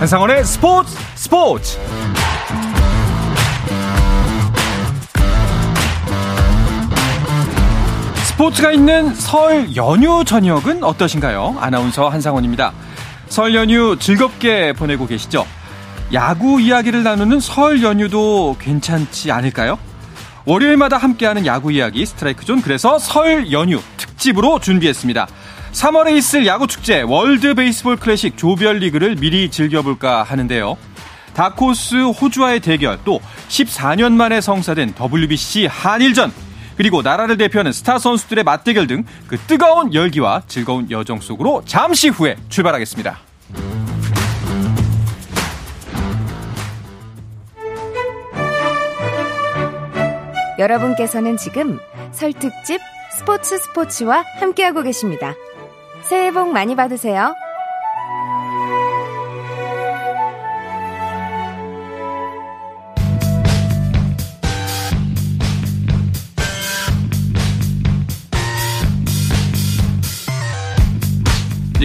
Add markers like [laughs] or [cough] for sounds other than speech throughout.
한상원의 스포츠 스포츠 스포츠가 있는 설 연휴 저녁은 어떠신가요? 아나운서 한상원입니다. 설 연휴 즐겁게 보내고 계시죠? 야구 이야기를 나누는 설 연휴도 괜찮지 않을까요? 월요일마다 함께하는 야구 이야기 스트라이크 존 그래서 설 연휴 특집으로 준비했습니다. 3월에 있을 야구 축제 월드 베이스볼 클래식 조별리그를 미리 즐겨볼까 하는데요. 다크호스 호주와의 대결 또 14년 만에 성사된 WBC 한일전 그리고 나라를 대표하는 스타 선수들의 맞대결 등 그 뜨거운 열기와 즐거운 여정 속으로 잠시 후에 출발하겠습니다. 여러분께서는 지금 설 특집 스포츠 스포츠와 함께하고 계십니다. 새해 복 많이 받으세요.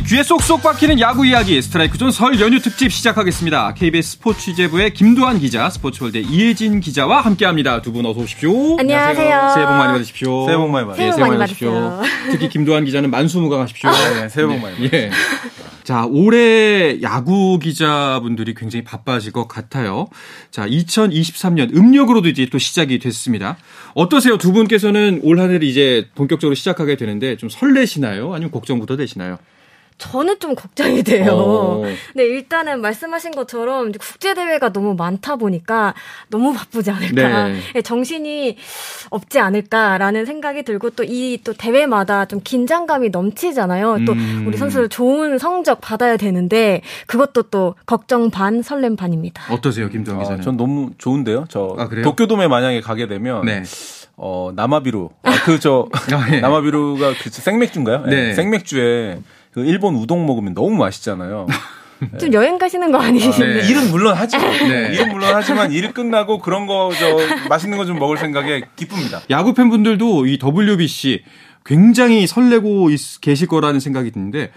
귀에 쏙쏙 박히는 야구 이야기 스트라이크 존 설 연휴 특집 시작하겠습니다. KBS 스포츠 취재부의 김도환 기자, 스포츠월드 이혜진 기자와 함께합니다. 두 분 어서 오십시오. 안녕하세요. 새해 복 많이 받으십시오. 새해 복 많이 받으십시오. 새해 복 많이 받으십시오. 특히 김도환 기자는 만수무강하십시오. 네, 새해 복 많이 받으십시오. 예. 자, 올해 야구 기자분들이 굉장히 바빠질 것 같아요. 자, 2023년 음력으로도 이제 또 시작이 됐습니다. 어떠세요? 두 분께서는 올 한 해를 이제 본격적으로 시작하게 되는데 좀 설레시나요? 아니면 걱정부터 되시나요? 저는 좀 걱정이 돼요. 어. 네, 일단은 말씀하신 것처럼 국제대회가 너무 많다 보니까 너무 바쁘지 않을까. 네. 네, 정신이 없지 않을까라는 생각이 들고 또 이또 대회마다 좀 긴장감이 넘치잖아요. 또 음. 우리 선수들 좋은 성적 받아야 되는데 그것도 또 걱정 반, 설렘 반입니다. 어떠세요, 아, 기자는? 전 너무 좋은데요. 저 아, 그래요? 도쿄돔에 만약에 가게 되면 네. 어 남아비루 그저 [laughs] 아, 예. 남아비루가 그 생맥주인가요? 네. 생맥주에 그 일본 우동 먹으면 너무 맛있잖아요. [laughs] 좀 여행 가시는 거 아니신데. 네. 일은 물론 하지만 네. 일은 물론 하지만 일 끝나고 그런 거 저 맛있는 거 좀 먹을 생각에 기쁩니다. 야구 팬분들도 이 WBC 굉장히 설레고 있- 계실 거라는 생각이 드는데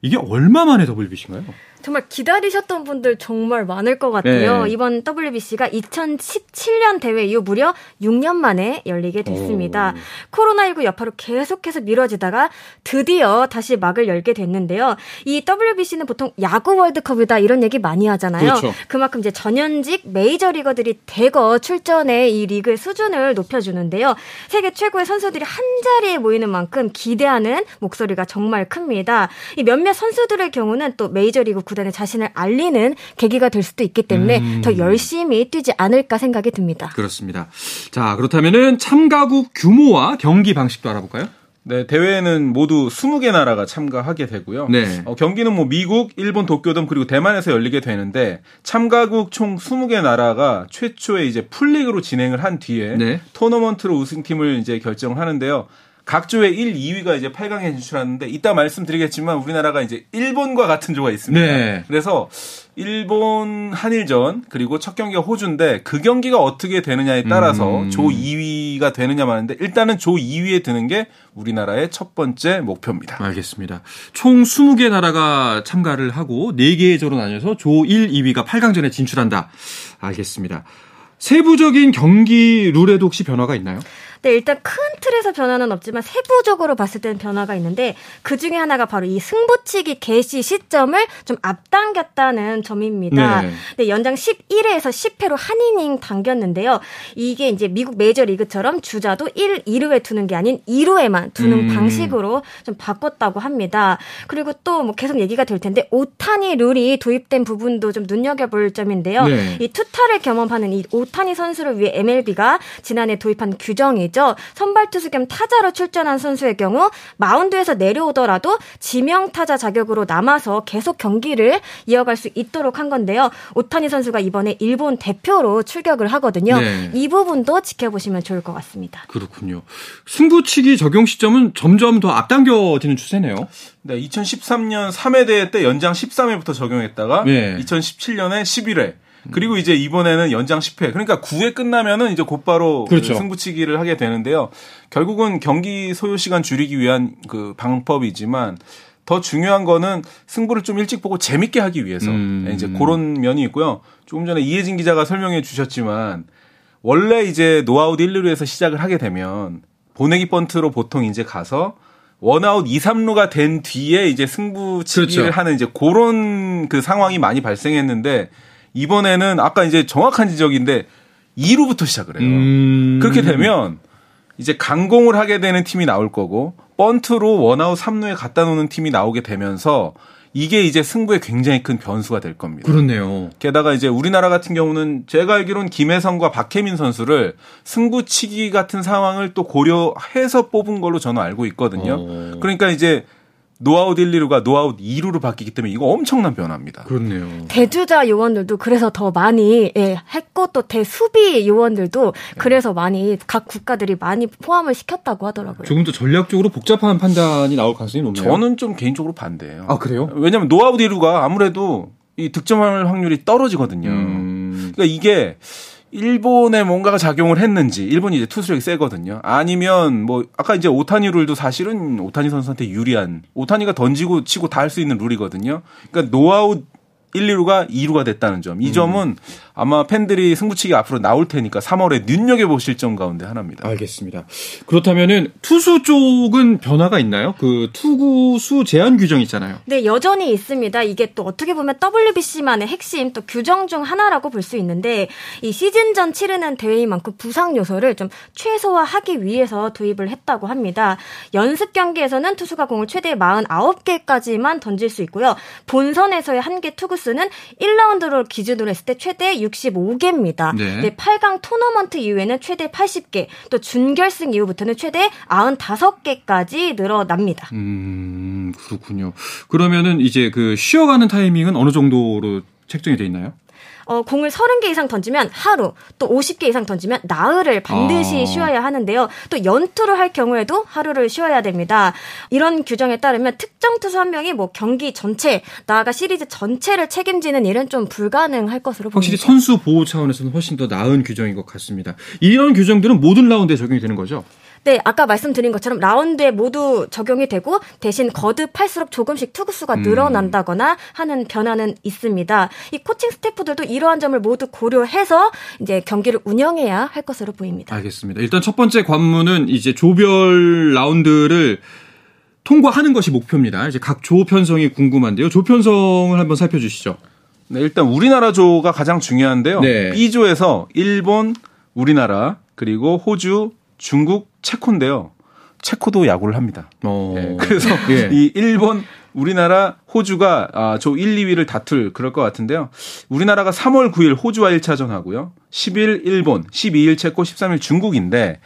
이게 얼마 만에 WBC인가요? 정말 기다리셨던 분들 정말 많을 것 같아요. 네. 이번 WBC가 2017년 대회 이후 무려 6년 만에 열리게 됐습니다. 코로나19 여파로 계속해서 미뤄지다가 드디어 다시 막을 열게 됐는데요. 이 WBC는 보통 야구 월드컵이다 이런 얘기 많이 하잖아요. 그렇죠. 그만큼 이제 전현직 메이저 리거들이 대거 출전해 이 리그의 수준을 높여주는데요. 세계 최고의 선수들이 한 자리에 모이는 만큼 기대하는 목소리가 정말 큽니다. 이 몇몇 선수들의 경우는 또 메이저리그 구단에 자신을 알리는 계기가 될 수도 있기 때문에 음. 더 열심히 뛰지 않을까 생각이 듭니다. 그렇습니다. 자, 그렇다면은 참가국 규모와 경기 방식도 알아볼까요? 네, 대회에는 모두 20개 나라가 참가하게 되고요. 네. 어, 경기는 뭐 미국, 일본 도쿄돔 그리고 대만에서 열리게 되는데 참가국 총 20개 나라가 최초에 이제 풀리그로 진행을 한 뒤에 네. 토너먼트로 우승팀을 이제 결정하는데요. 각 조의 1, 2위가 이제 8강에 진출하는데 이따 말씀드리겠지만 우리나라가 이제 일본과 같은 조가 있습니다. 네. 그래서 일본 한일전 그리고 첫 경기가 호주인데 그 경기가 어떻게 되느냐에 따라서 음. 조 2위가 되느냐 마는데 일단은 조 2위에 드는 게 우리나라의 첫 번째 목표입니다. 알겠습니다. 총 20개 나라가 참가를 하고 4개의 조로 나뉘어서 조 1, 2위가 8강전에 진출한다. 알겠습니다. 세부적인 경기 룰에도 혹시 변화가 있나요? 네, 일단 큰 틀에서 변화는 없지만 세부적으로 봤을 때는 변화가 있는데 그 중에 하나가 바로 이 승부치기 개시 시점을 좀 앞당겼다는 점입니다. 네. 네, 연장 11회에서 10회로 한 이닝 당겼는데요. 이게 이제 미국 메이저 리그처럼 주자도 1, 2루에 두는 게 아닌 2루에만 두는 음. 방식으로 좀 바꿨다고 합니다. 그리고 또 뭐 계속 얘기가 될 텐데 오타니 룰이 도입된 부분도 좀 눈여겨볼 점인데요. 네. 이 투타를 경험하는 이 오타니 선수를 위해 MLB가 지난해 도입한 규정이 죠. 선발 투수 겸 타자로 출전한 선수의 경우 마운드에서 내려오더라도 지명 타자 자격으로 남아서 계속 경기를 이어갈 수 있도록 한 건데요. 오타니 선수가 이번에 일본 대표로 출격을 하거든요. 네. 이 부분도 지켜보시면 좋을 것 같습니다. 그렇군요. 승부치기 적용 시점은 점점 더 앞당겨지는 추세네요. 네, 2013년 3회 대회 때 연장 13회부터 적용했다가 네. 2017년에 11회 그리고 이제 이번에는 연장 10회. 그러니까 9회 끝나면은 이제 곧바로 그 그렇죠. 승부치기를 하게 되는데요. 결국은 경기 소요 시간 줄이기 위한 그 방법이지만 더 중요한 거는 승부를 좀 일찍 보고 재밌게 하기 위해서 음. 이제 그런 면이 있고요. 조금 전에 이혜진 기자가 설명해 주셨지만 원래 이제 노아웃 1, 2루에서 시작을 하게 되면 보내기 번트로 보통 이제 가서 원아웃 2, 3루가 된 뒤에 이제 승부치기를 그렇죠. 하는 이제 그런 그 상황이 많이 발생했는데 이번에는 아까 이제 정확한 지적인데 2루부터 시작을 해요. 음. 그렇게 되면 이제 강공을 하게 되는 팀이 나올 거고 번트로 원아웃 3루에 갖다 놓는 팀이 나오게 되면서 이게 이제 승부에 굉장히 큰 변수가 될 겁니다. 그렇네요. 게다가 이제 우리나라 같은 경우는 제가 알기로는 김혜성과 박해민 선수를 승부치기 같은 상황을 또 고려해서 뽑은 걸로 저는 알고 있거든요. 어. 그러니까 이제 노아웃 1, 2루가 노아웃 2루로 바뀌기 때문에 이거 엄청난 변화입니다. 그렇네요. 대주자 요원들도 그래서 더 많이 예, 했고 또 대수비 요원들도 그래서 많이 각 국가들이 많이 포함을 시켰다고 하더라고요. 조금 더 전략적으로 복잡한 판단이 나올 가능성이 높네요. 저는 좀 개인적으로 반대예요. 아 그래요? 왜냐하면 노아웃 1루가 아무래도 이 득점할 확률이 떨어지거든요. 음. 그러니까 이게 일본에 뭔가가 작용을 했는지 일본이 이제 투수력이 세거든요. 아니면 뭐 아까 이제 오타니 룰도 사실은 오타니 선수한테 유리한 오타니가 던지고 치고 다 할 수 있는 룰이거든요. 그러니까 노아웃 1, 2루가 2루가 됐다는 점. 이 점은 아마 팬들이 승부치기 앞으로 나올 테니까 3월에 눈여겨보실 점 가운데 하나입니다. 알겠습니다. 그렇다면은 투수 쪽은 변화가 있나요? 그 투구수 제한 규정 있잖아요. 네, 여전히 있습니다. 이게 또 어떻게 보면 WBC만의 핵심 또 규정 중 하나라고 볼 수 있는데 이 시즌 전 치르는 대회인 만큼 부상 요소를 좀 최소화하기 위해서 도입을 했다고 합니다. 연습 경기에서는 투수가 공을 최대 49개까지만 던질 수 있고요. 본선에서의 한 개 투구수는 1라운드로 기준으로 했을 때 최대 65개입니다. 네. 8강 토너먼트 이후에는 최대 80개, 또 준결승 이후부터는 최대 95개까지 늘어납니다. 음 그렇군요. 그러면은 이제 그 쉬어가는 타이밍은 어느 정도로 책정이 돼 있나요? 어, 공을 30개 이상 던지면 하루, 또 50개 이상 던지면 나흘을 반드시 아. 쉬어야 하는데요. 또 연투를 할 경우에도 하루를 쉬어야 됩니다. 이런 규정에 따르면 특정 투수 한 명이 뭐 경기 전체, 나아가 시리즈 전체를 책임지는 일은 좀 불가능할 것으로 확실히 보입니다. 선수 보호 차원에서는 훨씬 더 나은 규정인 것 같습니다. 이런 규정들은 모든 라운드에 적용이 되는 거죠? 네, 아까 말씀드린 것처럼 라운드에 모두 적용이 되고 대신 거듭할수록 조금씩 투구수가 음. 늘어난다거나 하는 변화는 있습니다. 이 코칭 스태프들도 이러한 점을 모두 고려해서 이제 경기를 운영해야 할 것으로 보입니다. 알겠습니다. 일단 첫 번째 관문은 이제 조별 라운드를 통과하는 것이 목표입니다. 이제 각 조 편성이 궁금한데요. 조 편성을 한번 살펴주시죠. 네, 일단 우리나라 조가 가장 중요한데요. 네. B조에서 일본, 우리나라, 그리고 호주, 중국, 체코인데요. 체코도 야구를 합니다. 어. 예, 그래서 예. 이 일본, 우리나라, 호주가 아, 조 1, 2위를 다툴 그럴 것 같은데요. 우리나라가 3월 9일 호주와 1차전 하고요. 10일 일본, 12일 체코, 13일 중국인데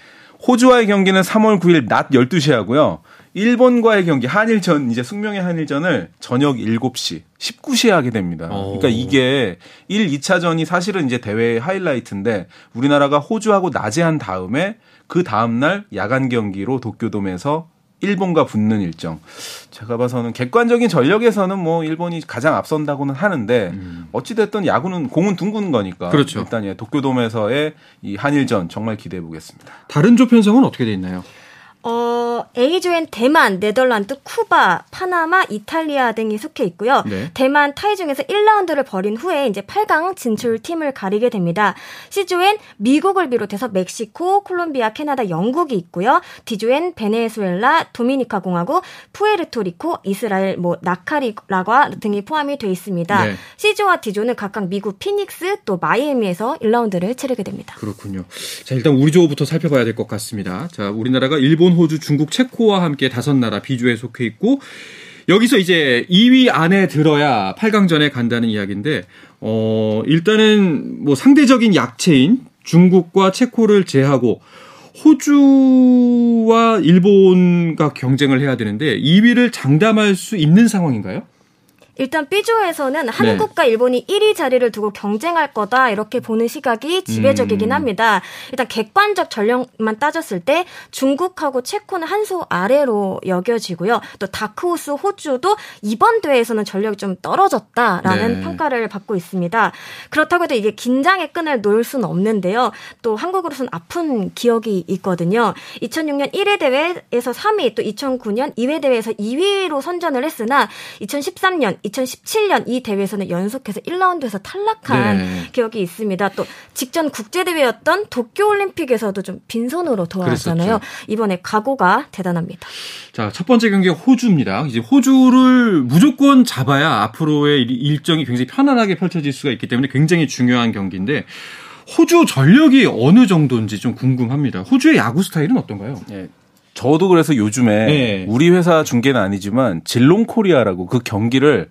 호주와의 경기는 3월 9일 낮 12시에 하고요. 일본과의 경기 한일전 이제 숙명의 한일전을 저녁 7시 19시에 하게 됩니다. 어. 그러니까 이게 1, 2차전이 사실은 이제 대회의 하이라이트인데 우리나라가 호주하고 낮에 한 다음에 그 다음 날 야간 경기로 도쿄돔에서 일본과 붙는 일정. 제가 봐서는 객관적인 전력에서는 뭐 일본이 가장 앞선다고는 하는데 어찌 됐든 야구는 공은 둥근 거니까 음. 그렇죠. 일단 예, 도쿄돔에서의 이 한일전 정말 기대해 보겠습니다. 다른 조 편성은 어떻게 돼 있나요? 어, A조엔 대만, 네덜란드, 쿠바, 파나마, 이탈리아 등이 속해 있고요. 네. 대만, 타이 중에서 1라운드를 벌인 후에 이제 8강 진출 팀을 가리게 됩니다. C조엔 미국을 비롯해서 멕시코, 콜롬비아, 캐나다, 영국이 있고요. D조엔 베네수엘라, 도미니카 공화국, 푸에르토리코, 이스라엘, 뭐 나카리라과 등이 포함이 돼 있습니다. 네. C조와 D조는 각각 미국 피닉스 또 마이애미에서 1라운드를 치르게 됩니다. 그렇군요. 자, 일단 우리 조부터 살펴봐야 될 것 같습니다. 자, 우리나라가 일본, 호주, 중국, 체코와 함께 다섯 나라 B조에 속해 있고, 여기서 이제 2위 안에 들어야 8강전에 간다는 이야기인데, 어, 일단은 뭐 상대적인 약체인 중국과 체코를 제하고, 호주와 일본과 경쟁을 해야 되는데, 2위를 장담할 수 있는 상황인가요? 일단 B조에서는 한국과 일본이 1위 자리를 두고 경쟁할 거다 이렇게 보는 시각이 지배적이긴 음. 합니다. 일단 객관적 전력만 따졌을 때 중국하고 체코는 한 수 아래로 여겨지고요. 또 다크호스 호주도 이번 대회에서는 전력이 좀 떨어졌다라는 네. 평가를 받고 있습니다. 그렇다고 해도 이게 긴장의 끈을 놓을 수는 없는데요. 또 한국으로서는 아픈 기억이 있거든요. 2006년 1회 대회에서 3위, 또 2009년 2회 대회에서 2위로 선전을 했으나 2013년, 2017년 이 대회에서는 연속해서 1라운드에서 탈락한 네. 기억이 있습니다. 또 직전 국제 대회였던 도쿄 올림픽에서도 좀 빈손으로 돌아왔잖아요. 이번에 각오가 대단합니다. 자, 첫 번째 경기가 호주입니다. 이제 호주를 무조건 잡아야 앞으로의 일- 일정이 굉장히 편안하게 펼쳐질 수가 있기 때문에 굉장히 중요한 경기인데 호주 전력이 어느 정도인지 좀 궁금합니다. 호주의 야구 스타일은 어떤가요? 예. 저도 그래서 요즘에 네. 우리 회사 중계는 아니지만 질롱 코리아라고 그 경기를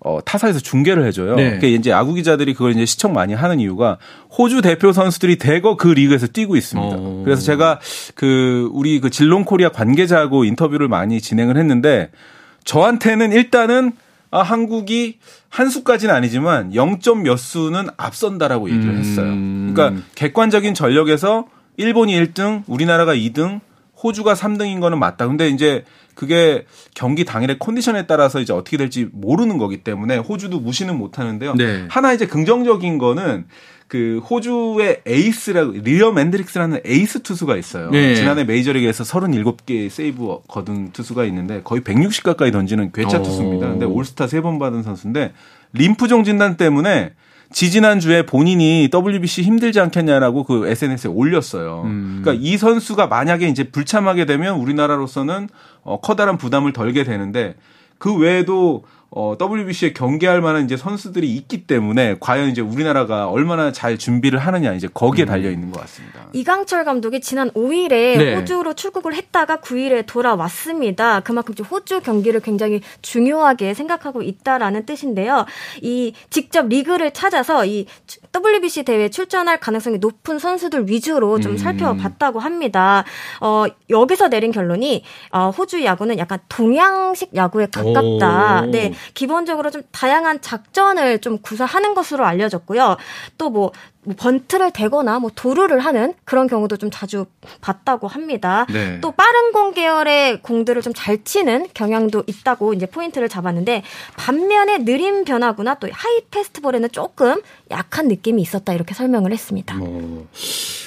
어, 타사에서 중계를 해줘요. 네. 그러니까 이제 야구 기자들이 그걸 이제 시청 많이 하는 이유가 호주 대표 선수들이 대거 그 리그에서 뛰고 있습니다. 어. 그래서 제가 그 우리 그 질롱 코리아 관계자하고 인터뷰를 많이 진행을 했는데 저한테는 일단은 아, 한국이 한 수까지는 아니지만 0. 몇 수는 앞선다라고 얘기를 음. 했어요. 그러니까 객관적인 전력에서 일본이 1등, 우리나라가 2등, 호주가 3등인 거는 맞다. 근데 이제 그게 경기 당일의 컨디션에 따라서 이제 어떻게 될지 모르는 거기 때문에 호주도 무시는 못 하는데요. 네. 하나 이제 긍정적인 거는 그 호주의 에이스라고 리암 헨드릭스라는 에이스 투수가 있어요. 네. 지난해 메이저리그에서 37개 세이브 거둔 투수가 있는데 거의 160 가까이 던지는 괴짜 오. 투수입니다. 근데 올스타 세번 받은 선수인데 림프종 진단 때문에 지지난 주에 본인이 WBC 힘들지 않겠냐라고 그 SNS에 올렸어요. 음. 그러니까 이 선수가 만약에 이제 불참하게 되면 우리나라로서는 어, 커다란 부담을 덜게 되는데 그 외에도 어, WBC에 경기할 만한 이제 선수들이 있기 때문에 과연 이제 우리나라가 얼마나 잘 준비를 하느냐 이제 거기에 달려 있는 것 같습니다. 이강철 감독이 지난 5일에 네. 호주로 출국을 했다가 9일에 돌아왔습니다. 그만큼 좀 호주 경기를 굉장히 중요하게 생각하고 있다라는 뜻인데요. 이 직접 리그를 찾아서 이 WBC 대회에 출전할 가능성이 높은 선수들 위주로 좀 음. 살펴봤다고 합니다. 어, 여기서 내린 결론이 어, 호주 야구는 약간 동양식 야구에 가깝다. 오. 네. 기본적으로 좀 다양한 작전을 좀 구사하는 것으로 알려졌고요. 또뭐 번트를 대거나 뭐 도루를 하는 그런 경우도 좀 자주 봤다고 합니다. 네. 또 빠른 공 계열의 공들을 좀 잘 치는 경향도 있다고 이제 포인트를 잡았는데 반면에 느린 변화구나 또 하이 패스트볼에는 조금 약한 느낌 이 있었다 이렇게 설명을 했습니다. 뭐,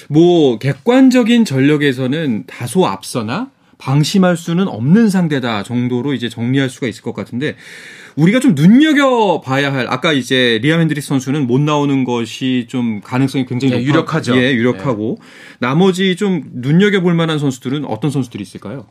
뭐 객관적인 전력에서는 다소 앞서나 방심할 수는 없는 상대다 정도로 이제 정리할 수가 있을 것 같은데 우리가 좀 눈여겨 봐야 할 아까 이제 리암 헨드릭스 선수는 못 나오는 것이 좀 가능성이 굉장히 네, 높아- 유력하죠. 예, 유력하고 나머지 좀 눈여겨 볼 만한 선수들은 어떤 선수들이 있을까요?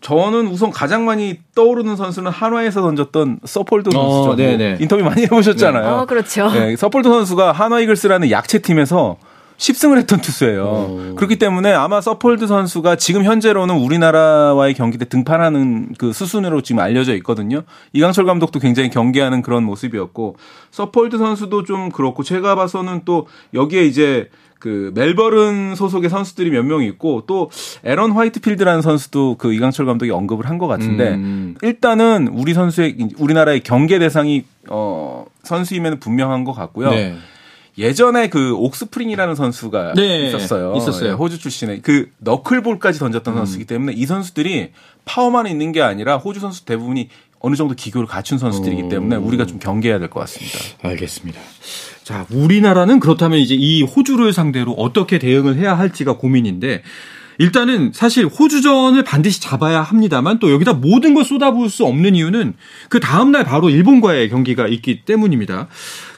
저는 우선 가장 많이 떠오르는 선수는 한화에서 던졌던 서폴드 어, 선수죠. 뭐 네네. 인터뷰 많이 해보셨잖아요. 어, 그렇죠. 네, 서폴드 선수가 한화 이글스라는 약체 팀에서 10승을 했던 투수예요. 오. 그렇기 때문에 아마 서폴드 선수가 지금 현재로는 우리나라와의 경기 때 등판하는 그 수순으로 지금 알려져 있거든요. 이강철 감독도 굉장히 경계하는 그런 모습이었고 서폴드 선수도 좀 그렇고 제가 봐서는 또 여기에 이제 그 멜버른 소속의 선수들이 몇 명 있고 또 에런 화이트필드라는 선수도 그 이강철 감독이 언급을 한 것 같은데 음. 일단은 우리 선수의 우리나라의 경계 대상이 어 선수임에는 분명한 것 같고요. 네. 예전에 그 옥스프링이라는 선수가 네, 있었어요. 있었어요. 음. 예, 호주 출신의 그 너클볼까지 던졌던 선수이기 때문에 이 선수들이 파워만 있는 게 아니라 호주 선수 대부분이 어느 정도 기교를 갖춘 선수들이기 때문에 우리가 좀 경계해야 될 것 같습니다. 알겠습니다. 자, 우리나라는 그렇다면 이제 이 호주를 상대로 어떻게 대응을 해야 할지가 고민인데 일단은 사실 호주전을 반드시 잡아야 합니다만 또 여기다 모든 걸 쏟아부을 수 없는 이유는 그 다음날 바로 일본과의 경기가 있기 때문입니다.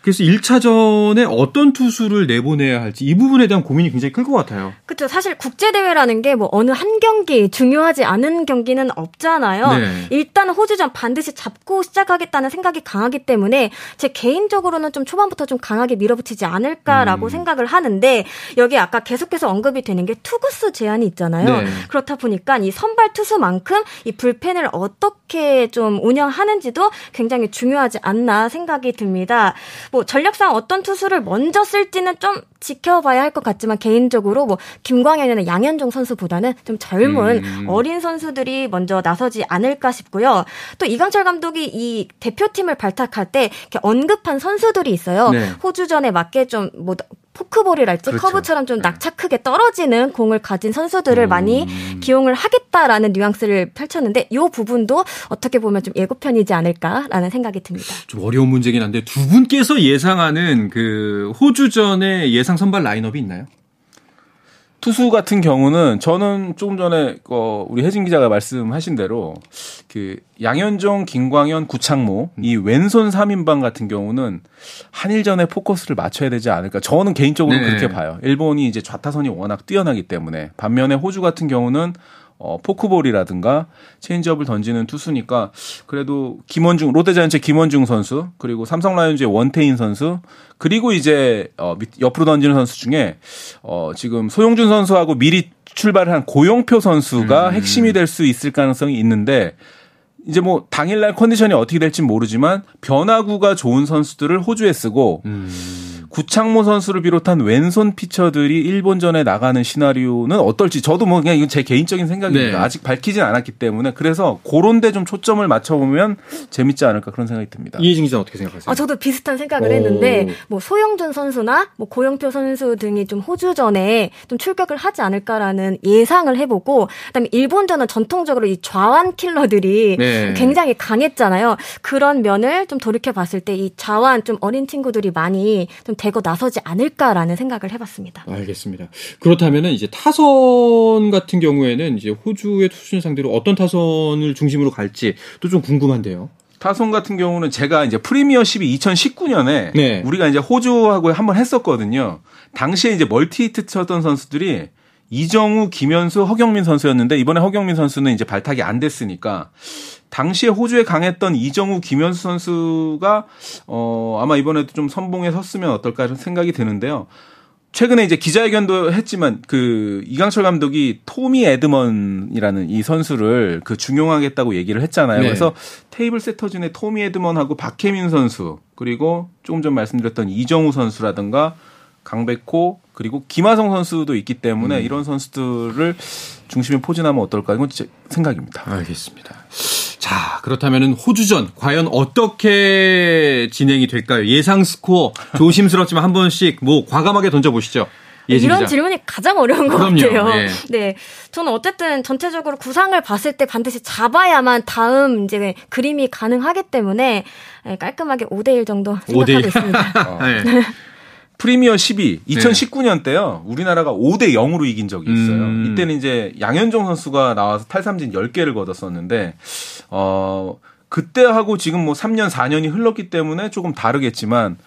그래서 1차전에 어떤 투수를 내보내야 할지 이 부분에 대한 고민이 굉장히 클 것 같아요. 그렇죠. 사실 국제 대회라는 게 뭐 어느 한 경기 중요하지 않은 경기는 없잖아요. 네. 일단 호주전 반드시 잡고 시작하겠다는 생각이 강하기 때문에 제 개인적으로는 좀 초반부터 좀 강하게 밀어붙이지 않을까라고 음. 생각을 하는데 여기 아까 계속해서 언급이 되는 게 투구수 제한이 있잖아요. 네. 그렇다 보니까 이 선발 투수만큼 이 불펜을 어떻게 좀 운영하는지도 굉장히 중요하지 않나 생각이 듭니다. 뭐 전력상 어떤 투수를 먼저 쓸지는 좀 지켜봐야 할 것 같지만 개인적으로 뭐 김광현이나 양현종 선수보다는 좀 젊은 음. 어린 선수들이 먼저 나서지 않을까 싶고요. 또 이강철 감독이 이 대표팀을 발탁할 때 이렇게 언급한 선수들이 있어요. 네. 호주전에 맞게 좀뭐 포크볼이랄지 그렇죠. 커브처럼 좀 낙차 크게 떨어지는 공을 가진 선수들을 음. 많이 기용을 하겠다라는 뉘앙스를 펼쳤는데 이 부분도 어떻게 보면 좀 예고편이지 않을까라는 생각이 듭니다. 좀 어려운 문제긴 한데 두 분께서 예상하는 그 호주전의 예상 선발 라인업이 있나요? 투수 같은 경우는 저는 조금 전에 어, 우리 혜진 기자가 말씀하신 대로 그 양현종, 김광현, 구창모 이 왼손 3인방 같은 경우는 한일전에 포커스를 맞춰야 되지 않을까. 저는 개인적으로 네. 그렇게 봐요. 일본이 이제 좌타선이 워낙 뛰어나기 때문에 반면에 호주 같은 경우는 어, 포크볼이라든가 체인지업을 던지는 투수니까 그래도 김원중 롯데자이언츠 김원중 선수 그리고 삼성 라이온즈의 원태인 선수 그리고 이제 어, 밑- 옆으로 던지는 선수 중에 어, 지금 소형준 선수하고 미리 출발한 고영표 선수가 핵심이 될 수 있을 가능성이 있는데 이제 뭐 당일날 컨디션이 어떻게 될지 모르지만 변화구가 좋은 선수들을 호주에 쓰고 구창모 선수를 비롯한 왼손 피처들이 일본전에 나가는 시나리오는 어떨지 저도 뭐 그냥 이건 제 개인적인 생각입니다. 네. 아직 밝히진 않았기 때문에 그래서 그런 데 좀 초점을 맞춰보면 재밌지 않을까 그런 생각이 듭니다. 이혜진 기자 어떻게 생각하세요? 아, 저도 비슷한 생각을 오. 했는데, 뭐, 소영준 선수나, 뭐, 고영표 선수 등이 좀 호주전에 좀 출격을 하지 않을까라는 예상을 해보고, 그 다음에 일본전은 전통적으로 이 좌완 킬러들이 네. 굉장히 강했잖아요. 그런 면을 좀 돌이켜 봤을 때 이 좌완 좀 어린 친구들이 많이 좀 대거 나서지 않을까라는 생각을 해봤습니다. 알겠습니다. 그렇다면은 이제 타선 같은 경우에는 이제 호주의 투수를 상대로 어떤 타선을 중심으로 갈지 또 좀 궁금한데요. 타선 같은 경우는 제가 이제 프리미어 12 2019년에 네. 우리가 이제 호주하고 한번 했었거든요. 당시에 이제 멀티 히트 쳤던 선수들이 이정후, 김현수, 허경민 선수였는데 이번에 허경민 선수는 이제 발탁이 안 됐으니까 당시에 호주에 강했던 이정후, 김현수 선수가 어 아마 이번에도 좀 선봉에 섰으면 어떨까 이런 생각이 드는데요. 최근에 이제 기자회견도 했지만 그 이강철 감독이 토미 에드먼이라는 이 선수를 그 중용하겠다고 얘기를 했잖아요. 네. 그래서 테이블 세터 중에 토미 에드먼하고 박혜민 선수 그리고 조금 전 말씀드렸던 이정우 선수라든가 강백호 그리고 김하성 선수도 있기 때문에 이런 선수들을 중심에 포진하면 어떨까 이건 제 생각입니다. 알겠습니다. 자, 그렇다면은 호주전 과연 어떻게 진행이 될까요? 예상 스코어 조심스럽지만 한 번씩 뭐 과감하게 던져 보시죠. 예진 이런. 질문이 가장 어려운 것 그럼요. 같아요. 예. [laughs] 네. 저는 어쨌든 전체적으로 구상을 봤을 때 반드시 잡아야만 다음 이제 그림이 가능하기 때문에 예, 깔끔하게 5대1 정도 5대1. 생각하고 있습니다. [laughs] 네. 프리미어 12 2019년 때요. 우리나라가 5대 0으로 이긴 적이 있어요. 음. 이때는 이제 양현종 선수가 나와서 탈삼진 10개를 거뒀었는데 어 그때하고 지금 뭐 3년 4년이 흘렀기 때문에 조금 다르겠지만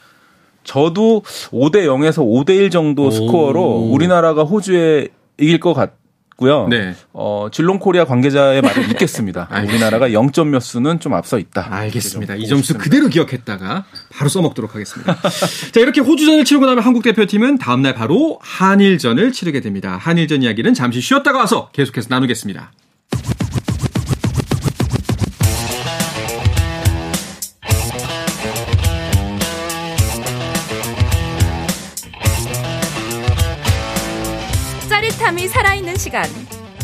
저도 5대 0에서 5대 1 정도 오. 스코어로 우리나라가 호주에 이길 것 같 고요. 네. 어, 질롱 코리아 관계자의 말을 믿겠습니다. [laughs] 우리나라가 0점 몇 수는 좀 앞서 있다. 알겠습니다. 이좀 점수 보고 그대로 기억했다가 바로 써먹도록 하겠습니다. [laughs] 자, 이렇게 호주전을 치르고 나면 한국 대표팀은 다음날 바로 한일전을 치르게 됩니다. 한일전 이야기는 잠시 쉬었다가 와서 계속해서 나누겠습니다. 짜릿함이 살아있는 시간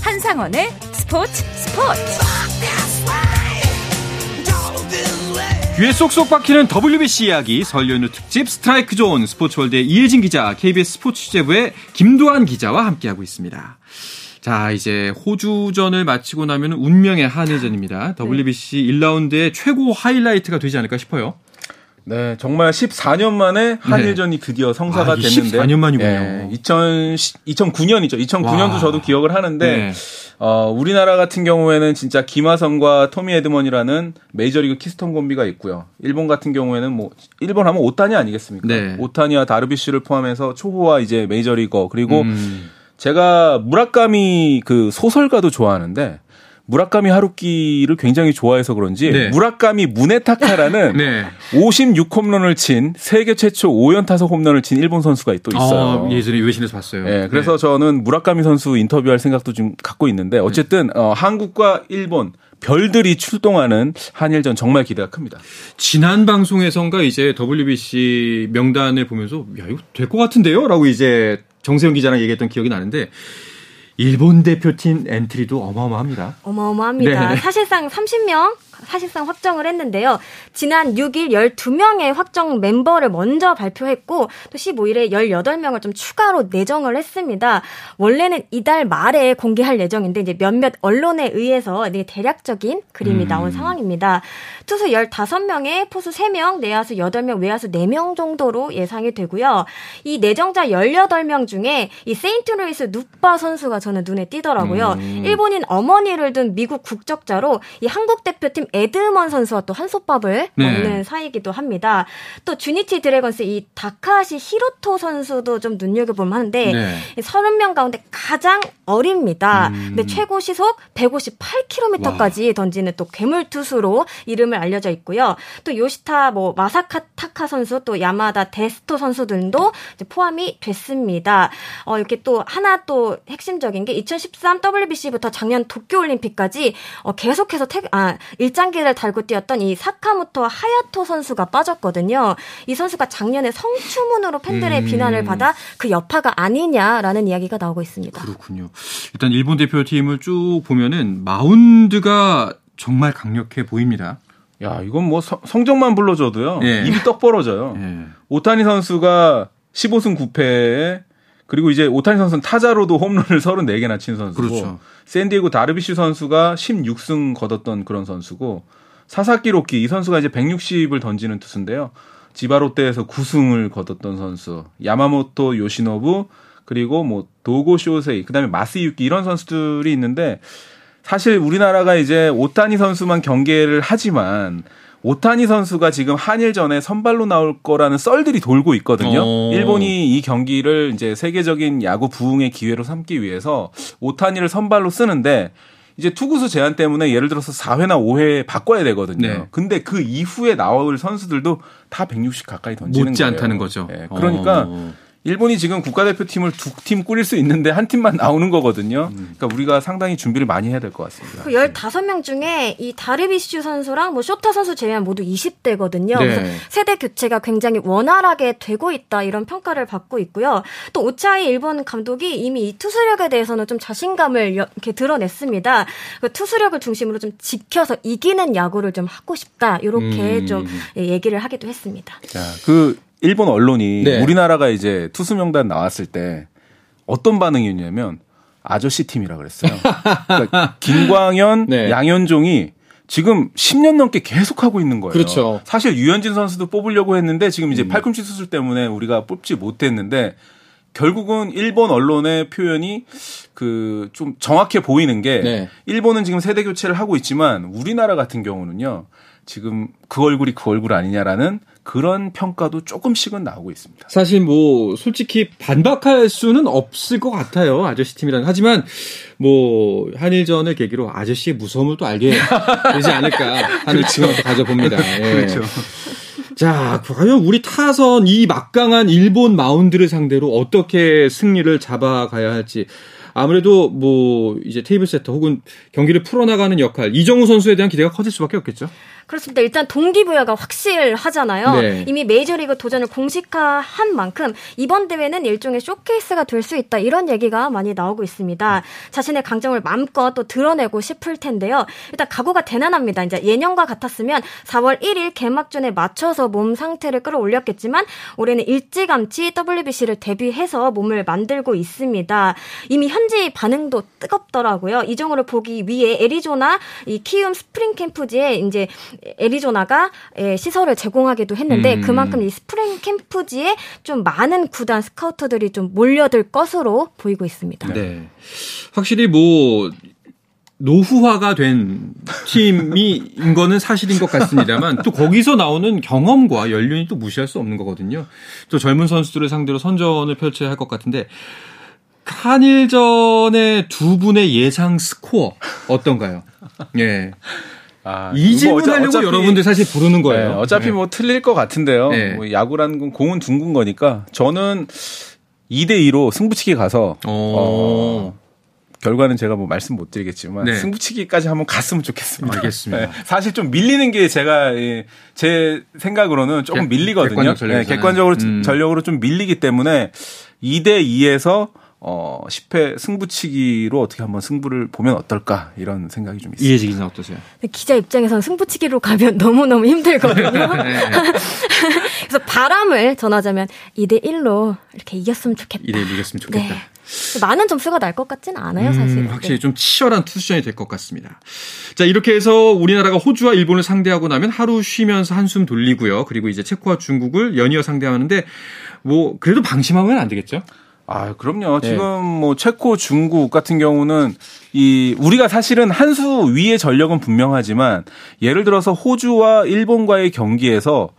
한상원의 스포츠 스포츠 귀에 쏙쏙 박히는 WBC 이야기 설 연휴 특집 스트라이크 존 스포츠월드의 이혜진 기자, KBS 스포츠 취재부의 김도한 기자와 함께하고 있습니다. 자, 이제 호주전을 마치고 나면 운명의 한일전입니다. WBC 1라운드의 최고 하이라이트가 되지 않을까 싶어요. 네, 정말 14년 만에 한일전이 드디어 성사가 아, 됐는데. 14년 만이군요. 예, 2000, 2009년이죠. 2009년도 와. 저도 기억을 하는데, 네. 어, 우리나라 같은 경우에는 진짜 김하성과 토미 에드먼이라는 메이저리그 키스톤 콤비가 있고요. 일본 같은 경우에는 뭐, 일본 하면 오타니 아니겠습니까? 네. 오타니와 다르비쉬를 포함해서 초호화 이제 메이저리거, 그리고 음. 제가 무라카미 그 소설가도 좋아하는데, 무라카미 하루키를 굉장히 좋아해서 그런지 네. 무라카미 무네타카라는 [laughs] 네. 56홈런을 친 세계 최초 5연 타석 홈런을 친 일본 선수가 또 있어요. 아, 예전에 외신에서 봤어요. 예, 그래서 네. 저는 무라카미 선수 인터뷰할 생각도 좀 갖고 있는데 어쨌든 어, 한국과 일본 별들이 출동하는 한일전 정말 기대가 큽니다. 지난 방송에선가 이제 WBC 명단을 보면서 야 이거 될 것 같은데요라고 이제 정세영 기자랑 얘기했던 기억이 나는데 일본 대표팀 엔트리도 어마어마합니다. 어마어마합니다. 네. 사실상 30명 사실상 확정을 했는데요. 지난 6일 12명의 확정 멤버를 먼저 발표했고 또 15일에 18명을 좀 추가로 내정을 했습니다. 원래는 이달 말에 공개할 예정인데 이제 몇몇 언론에 의해서 이제 대략적인 그림이 음. 나온 상황입니다. 투수 15명에 포수 3명, 내야수 8명, 외야수 4명 정도로 예상이 되고요. 이 내정자 18명 중에 이 세인트루이스 눗바 선수가 저는 눈에 띄더라고요. 음. 일본인 어머니를 둔 미국 국적자로 이 한국 대표팀 에드먼 선수와 또 한솥밥을 네. 먹는 사이기도 합니다. 또 주니치 드래곤스 이 다카하시 히로토 선수도 좀 눈여겨볼 만한데 네. 30명 가운데 가장 어립니다. 음. 근데 최고 시속 158km까지 던지는 또 괴물 투수로 이름을 알려져 있고요. 또 요시다 뭐 마사타카 선수 또 야마다 데쓰토 선수들도 포함이 됐습니다. 어 이렇게 또 하나 또 핵심적인 게 2013 WBC부터 작년 도쿄 올림픽까지 어 계속해서 태, 아 일 장기를 달고 뛰었던 이 사카모토 하야토 선수가 빠졌거든요. 이 선수가 작년에 성추문으로 팬들의 음. 비난을 받아 그 여파가 아니냐라는 이야기가 나오고 있습니다. 그렇군요. 일단 일본 대표팀을 쭉 보면은 마운드가 정말 강력해 보입니다. 야, 이건 뭐 성- 성적만 불러줘도요. 예. 입이 떡 벌어져요. 예. 오타니 선수가 15승 9패에 그리고 이제 오타니 선수는 타자로도 홈런을 [laughs] 34개나 친 선수고 그렇죠. 샌디에고 다르비슈 선수가 16승 거뒀던 그런 선수고 사사키 로키 이 선수가 이제 160을 던지는 투수인데요. 지바롯데에서 9승을 거뒀던 선수. 야마모토 요시노부 그리고 뭐 도고 쇼세이 그다음에 마스유키 이런 선수들이 있는데 사실 우리나라가 이제 오타니 선수만 경계를 하지만 오타니 선수가 지금 한일전에 선발로 나올 거라는 썰들이 돌고 있거든요. 어. 일본이 이 경기를 이제 세계적인 야구 부흥의 기회로 삼기 위해서 오타니를 선발로 쓰는데 이제 투구수 제한 때문에 예를 들어서 4회나 5회 바꿔야 되거든요. 네. 근데 그 이후에 나올 선수들도 다 160 가까이 던지는 못지 거예요. 않다는 거죠. 예, 그러니까 어. 일본이 지금 국가대표팀을 두 팀 꾸릴 수 있는데 한 팀만 나오는 거거든요. 음. 그러니까 우리가 상당히 준비를 많이 해야 될 것 같습니다. 그 15명 중에 이 다르비슈 선수랑 뭐 쇼타 선수 제외한 모두 20대거든요. 네. 그래서 세대 교체가 굉장히 원활하게 되고 있다 이런 평가를 받고 있고요. 또 오차이 일본 감독이 이미 이 투수력에 대해서는 좀 자신감을 여- 이렇게 드러냈습니다. 그 투수력을 중심으로 좀 지켜서 이기는 야구를 좀 하고 싶다 이렇게 음. 좀 예, 얘기를 하기도 했습니다. 자, 그 일본 언론이 네. 우리나라가 이제 투수 명단 나왔을 때 어떤 반응이었냐면 아저씨 팀이라 그랬어요. 그러니까 [laughs] 김광현, 네. 양현종이 지금 10년 넘게 계속 하고 있는 거예요. 그렇죠. 사실 유현진 선수도 뽑으려고 했는데 지금 음. 이제 팔꿈치 수술 때문에 우리가 뽑지 못했는데 결국은 일본 언론의 표현이 그 좀 정확해 보이는 게 네. 일본은 지금 세대 교체를 하고 있지만 우리나라 같은 경우는요. 지금 그 얼굴이 그 얼굴 아니냐라는 그런 평가도 조금씩은 나오고 있습니다. 사실 뭐 솔직히 반박할 수는 없을 것 같아요 아저씨 팀이라는 하지만 뭐 한일전을 계기로 아저씨의 무서움을 또 알게 되지 않을까 하는 지원도 가져봅니다. [laughs] 예. 그렇죠. 자 과연 우리 타선 이 막강한 일본 마운드를 상대로 어떻게 승리를 잡아가야 할지 아무래도 뭐 이제 테이블 세터 혹은 경기를 풀어나가는 역할 이정후 선수에 대한 기대가 커질 수밖에 없겠죠. 그렇습니다. 일단 동기부여가 확실하잖아요. 네. 이미 메이저리그 도전을 공식화한 만큼 이번 대회는 일종의 쇼케이스가 될 수 있다 이런 얘기가 많이 나오고 있습니다. 자신의 강점을 마음껏 또 드러내고 싶을 텐데요. 일단 각오가 대단합니다. 이제 예년과 같았으면 4월 1일 개막전에 맞춰서 몸 상태를 끌어올렸겠지만 올해는 일찌감치 WBC를 대비해서 몸을 만들고 있습니다. 이미 현지 반응도 뜨겁더라고요. 이정후를 보기 위해 애리조나 이 키움 스프링 캠프지에 이제 애리조나가 에, 시설을 제공하기도 했는데 음. 그만큼 이 스프링 캠프지에 좀 많은 구단 스카우터들이 좀 몰려들 것으로 보이고 있습니다. 네. 확실히 뭐 노후화가 된 팀이인 거는 사실인 것 같습니다만 또 거기서 나오는 경험과 연륜이 또 무시할 수 없는 거거든요. 또 젊은 선수들을 상대로 선전을 펼쳐야 할 것 같은데 한일전의 두 분의 예상 스코어 어떤가요? 예. 아, 이뭐 질문 어차- 하려고 어차피- 여러분들 사실 부르는 거예요. 네, 어차피 뭐 틀릴 것 같은데요. 네. 뭐 야구라는 건 공은 둥근 거니까 저는 2대 2로 승부치기 가서 오. 어, 결과는 제가 뭐 말씀 못 드리겠지만 네. 승부치기까지 한번 갔으면 좋겠습니다. 알겠습니다. 네, 사실 좀 밀리는 게 제가 예, 제 생각으로는 조금 객- 밀리거든요. 객관적. 네, 객관적으로 음. 전력으로 좀 밀리기 때문에 2대 2에서 어, 10회 승부치기로 어떻게 한번 승부를 보면 어떨까 이런 생각이 좀 있습니다. 이해지 기자 어떠세요? 기자 입장에서는 승부치기로 가면 [laughs] 너무 너무 힘들거든요. 네. [laughs] 그래서 바람을 전하자면 2대 1로 이렇게 이겼으면 좋겠다. 이대 이겼으면 좋겠다. 네. 많은 점수가 날 것 같지는 않아요, 사실. 음, 확실히 좀 치열한 투수전이 될 것 같습니다. 자, 이렇게 해서 우리나라가 호주와 일본을 상대하고 나면 하루 쉬면서 한숨 돌리고요. 그리고 이제 체코와 중국을 연이어 상대하는데 뭐 그래도 방심하면 안 되겠죠? 아, 그럼요. 네. 지금 뭐 체코, 중국 같은 경우는 이 우리가 사실은 한 수 위의 전력은 분명하지만 예를 들어서 호주와 일본과의 경기에서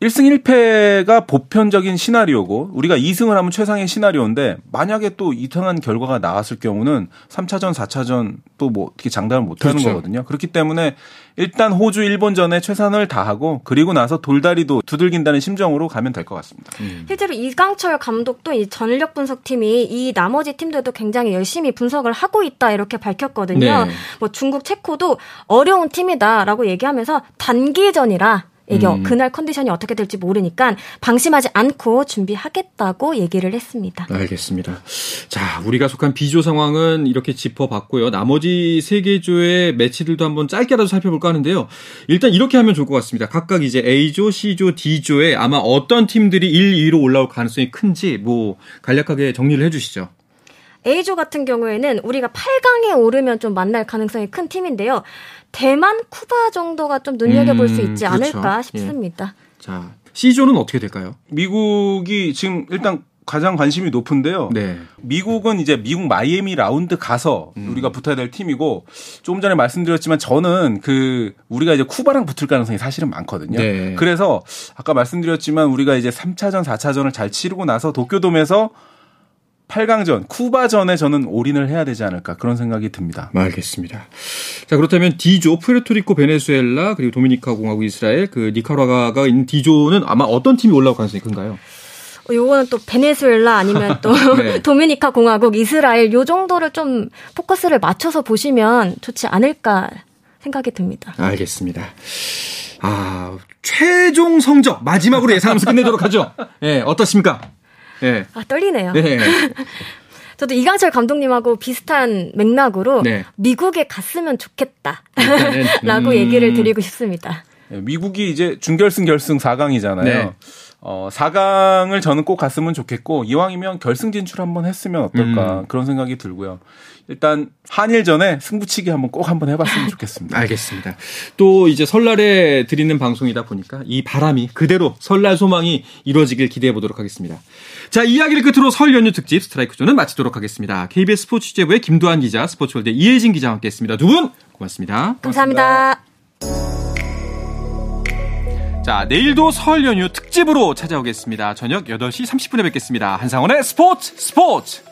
1승 1패가 보편적인 시나리오고 우리가 2승을 하면 최상의 시나리오인데 만약에 또 이상한 결과가 나왔을 경우는 3차전, 4차전 또 뭐 어떻게 장담을 못 하는 그렇죠. 거거든요. 그렇기 때문에 일단 호주, 일본전에 최선을 다하고 그리고 나서 돌다리도 두들긴다는 심정으로 가면 될 것 같습니다. 실제로 이강철 감독도 이 전력 분석팀이 이 나머지 팀들도 굉장히 열심히 분석을 하고 있다 이렇게 밝혔거든요. 네. 뭐 중국 체코도 어려운 팀이다라고 얘기하면서 단기전이라 이게 음. 그날 컨디션이 어떻게 될지 모르니까 방심하지 않고 준비하겠다고 얘기를 했습니다. 알겠습니다. 자, 우리가 속한 B조 상황은 이렇게 짚어봤고요. 나머지 세 개조의 매치들도 한번 짧게라도 살펴볼까 하는데요. 일단 이렇게 하면 좋을 것 같습니다. 각각 이제 A조, C조, D조에 아마 어떤 팀들이 1, 2위로 올라올 가능성이 큰지 뭐 간략하게 정리를 해주시죠. A조 같은 경우에는 우리가 8강에 오르면 좀 만날 가능성이 큰 팀인데요. 대만, 쿠바 정도가 좀 눈여겨볼 수 음, 있지 그렇죠. 않을까 싶습니다. 자, C조는 어떻게 될까요? 미국이 지금 일단 가장 관심이 높은데요. 네. 미국은 이제 미국 마이애미 라운드 가서 음. 우리가 붙어야 될 팀이고 조금 전에 말씀드렸지만 저는 그 우리가 이제 쿠바랑 붙을 가능성이 사실은 많거든요. 네. 그래서 아까 말씀드렸지만 우리가 이제 3차전, 4차전을 잘 치르고 나서 도쿄돔에서 8강전, 쿠바전에 저는 올인을 해야 되지 않을까 그런 생각이 듭니다. 알겠습니다. 자, 그렇다면 D조, 푸에르토리코, 베네수엘라, 그리고 도미니카 공화국, 이스라엘, 그 니카라과가 있는 D조는 아마 어떤 팀이 올라올 가능성이 큰가요? 어, 요거는 또 베네수엘라 아니면 또 [laughs] 네. [laughs] 도미니카 공화국, 이스라엘 요 정도를 좀 포커스를 맞춰서 보시면 좋지 않을까 생각이 듭니다. 알겠습니다. 아, 최종 성적 마지막으로 예상하면서 끝내도록 하죠. [laughs] 예, 어떻습니까? 예. 아 떨리네요. 네. [laughs] 저도 이강철 감독님하고 비슷한 맥락으로 네. 미국에 갔으면 좋겠다라고 [laughs] 음. 얘기를 드리고 싶습니다. 예, 미국이 이제 준결승, 결승 4강이잖아요. 네. 어, 4강을 저는 꼭 갔으면 좋겠고 이왕이면 결승 진출 한번 했으면 어떨까 음. 그런 생각이 들고요. 일단 한일전에 승부치기 한번 꼭 한번 해봤으면 [laughs] 좋겠습니다. 알겠습니다. 또 이제 설날에 드리는 방송이다 보니까 이 바람이 그대로 설날 소망이 이루어지길 기대해 보도록 하겠습니다. 자, 이야기를 끝으로 설 연휴 특집 스트라이크 존은 마치도록 하겠습니다. KBS 스포츠 취재부의 김도한 기자, 스포츠월드 이혜진 기자와 함께 했습니다. 두 분 고맙습니다. 감사합니다. 자, 내일도 설 연휴 특집으로 찾아오겠습니다. 저녁 8시 30분에 뵙겠습니다. 한상원의 스포츠 스포츠!